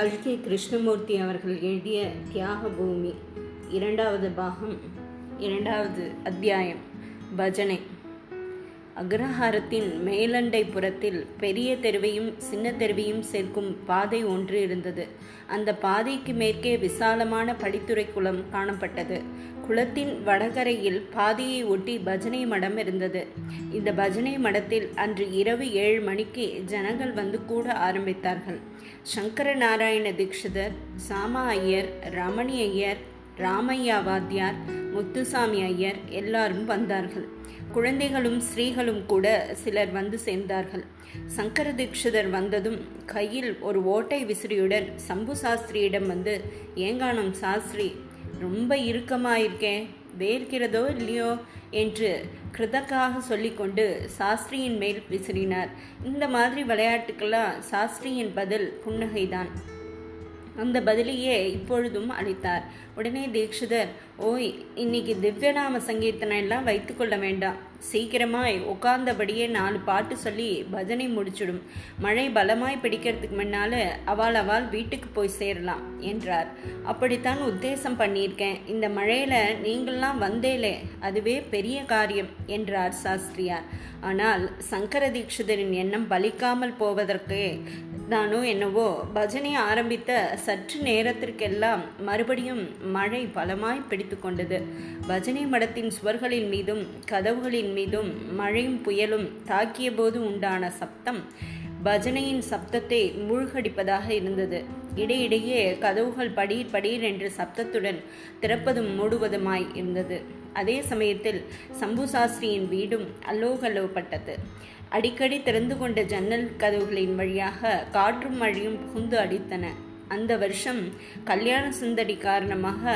கல்கி கிருஷ்ணமூர்த்தி அவர்கள் எழுதிய தியாக பூமி இரண்டாவது பாகம் இரண்டாவது அத்தியாயம் பஜனை. அக்ரஹாரத்தின் மேலண்டை புறத்தில் பெரிய தெருவையும் சின்ன தெருவையும் சேர்க்கும் பாதை ஒன்று இருந்தது. அந்த பாதைக்கு மேற்கே விசாலமான படித்துறை குளம் காணப்பட்டது. குளத்தின் வடகரையில் பாதையை ஒட்டி பஜனை மடம் இருந்தது. இந்த பஜனை மடத்தில் அன்று இரவு ஏழு மணிக்கு ஜனங்கள் வந்து கூட ஆரம்பித்தார்கள். சங்கர நாராயண தீட்சிதர் சாமா ஐயர் ரமணி ஐயர் ராமையா வாத்தியார் முத்துசாமி ஐயர் எல்லாரும் வந்தார்கள். குழந்தைகளும் ஸ்ரீகளும் கூட சிலர் வந்து சேர்ந்தார்கள். சங்கர தீட்சிதர் வந்ததும் கையில் ஒரு ஓட்டை விசிறியுடன் சம்பு சாஸ்திரியிடம் வந்து ஏங்கானம் சாஸ்திரி ரொம்ப இறுக்கமாயிருக்கேன் வேர்க்கிறதோ இல்லையோ? என்று கிருதக்காக சொல்லிக்கொண்டு சாஸ்திரியின் மேல் விசிறினார். இந்த மாதிரி விளையாட்டுக்கெல்லாம் சாஸ்திரியின் பதில் புன்னகைதான். அந்த பதிலையே இப்பொழுதும் அளித்தார். உடனே தீக்ஷிதர் ஓய் இன்னைக்கு திவ்யநாம சங்கீர்த்தனம் எல்லாம் வைத்துக்கொள்ள வேண்டாம். சீக்கிரமாய் உட்கார்ந்தபடியே நாலு பாட்டு சொல்லி பஜனை முடிச்சுடும். மழை பலமாய் பிடிக்கிறதுக்கு முன்னால அவள் அவள் வீட்டுக்கு போய் சேரலாம் என்றார். அப்படித்தான் உத்தேசம் பண்ணியிருக்கேன். இந்த மழையில நீங்கள்லாம் வந்தேலே அதுவே பெரிய காரியம் என்றார் சாஸ்திரியார். ஆனால் சங்கர தீட்சிதரின் எண்ணம் பலிக்காமல் போவதற்கே தானோ என்னவோ பஜனை ஆரம்பித்த சற்று நேரத்திற்கெல்லாம் மறுபடியும் மழை பலமாய் பிடித்து கொண்டது. பஜனை மடத்தின் சுவர்களின் மீதும் கதவுகளின் மீதும் மழையும் புயலும் தாக்கிய போது உண்டான சப்தம் பஜனையின் சப்தத்தை மூழ்கடிப்பதாக இருந்தது. இடையிடையே கதவுகள் படீர் படீர் என்று சப்தத்துடன் திறப்பதும் மூடுவதுமாய் இருந்தது. அதே சமயத்தில் சம்பு சாஸ்திரியின் வீடும் அல்லோகல்லோப்பட்டது. அடிக்கடி திறந்து கொண்ட ஜன்னல் கதவுகளின் வழியாக காற்றும் மழையும் புகுந்து அடித்தன. அந்த வருஷம் கல்யாண சுந்தடி காரணமாக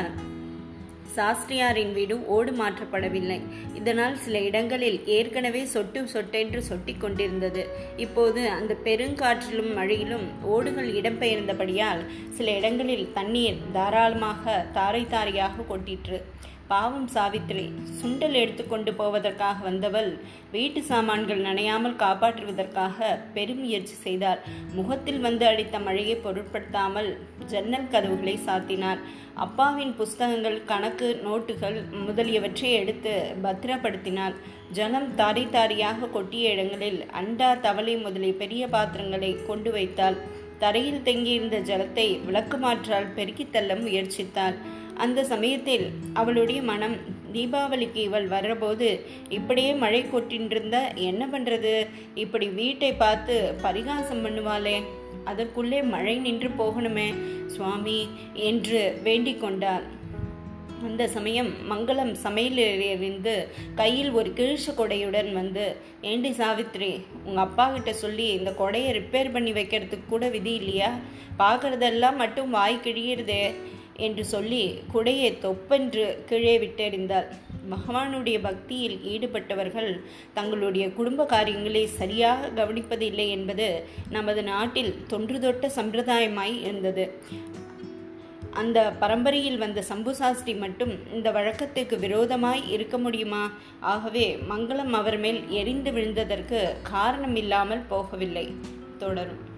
சாஸ்திரியாரின் வீடு ஓடு மாற்றப்படவில்லை. இதனால் சில இடங்களில் ஏற்கனவே சொட்டு சொட்டென்று சொட்டி கொண்டிருந்தது. இப்போது அந்த பெருங்காற்றிலும் மழையிலும் ஓடுகள் இடம்பெயர்ந்தபடியால் சில இடங்களில் தண்ணீர் தாராளமாக தாரை தாரையாக கொட்டிற்று. பாவம் சாவித்திரி சுண்டல் எடுத்துக்கொண்டு போவதற்காக வந்தவள் வீட்டு சாமான்கள் நனையாமல் காப்பாற்றுவதற்காக பெருமுயற்சி செய்தார் முகத்தில் வந்து அடித்த மழையை பொருட்படுத்தாமல் ஜன்னல் கதவுகளை சாத்தினார் அப்பாவின் புஸ்தகங்கள் கணக்கு நோட்டுகள் முதலியவற்றை எடுத்து பத்திரப்படுத்தினார் ஜனம் தாரி தாரியாக கொட்டிய இடங்களில் அண்டா தவளை முதலிய பெரிய பாத்திரங்களை கொண்டு வைத்தாள். தரையில் தங்கியிருந்த ஜலத்தை விளக்குமாற்றால் பெருக்கித் தள்ள முயற்சித்தாள். அந்த சமயத்தில் அவளுடைய மனம் தீபாவளிக்கு இவள் வர்றபோது இப்படியே மழை கொட்டின்றிருந்தா என்ன பண்ணுறது இப்படி வீட்டை பார்த்து பரிகாசம் பண்ணுவாளே. அதற்குள்ளே மழை நின்று போகணுமே சுவாமி என்று வேண்டிக் கொண்டாள். அந்த சமயம் மங்களம் சமையலிருந்து கையில் ஒரு கிழிச்ச கொடையுடன் வந்து ஏண்டி சாவித்ரி உங்கள் அப்பா கிட்ட சொல்லி இந்த கொடையை ரிப்பேர் பண்ணி வைக்கிறதுக்கு கூட விதி இல்லையா? பார்க்குறதெல்லாம் மட்டும் வாய் கிழியிறதே. என்று சொல்லி குடையை தொப்பென்று கீழே விட்டெறிந்தாள். பகவானுடைய பக்தியில் ஈடுபட்டவர்கள் தங்களுடைய குடும்ப காரியங்களை சரியாக கவனிப்பதில்லை என்பது நமது நாட்டில் தொன்று தொட்ட சம்பிரதாயமாய் இருந்தது. அந்த பரம்பரையில் வந்த சம்பு சாஸ்திரி மட்டும் இந்த வழக்கத்துக்கு விரோதமாய் இருக்க முடியுமா? ஆகவே மங்களம் அவர் மேல் எரிந்து விழுந்ததற்கு காரணம் இல்லாமல் போகவில்லை. தொடரும்.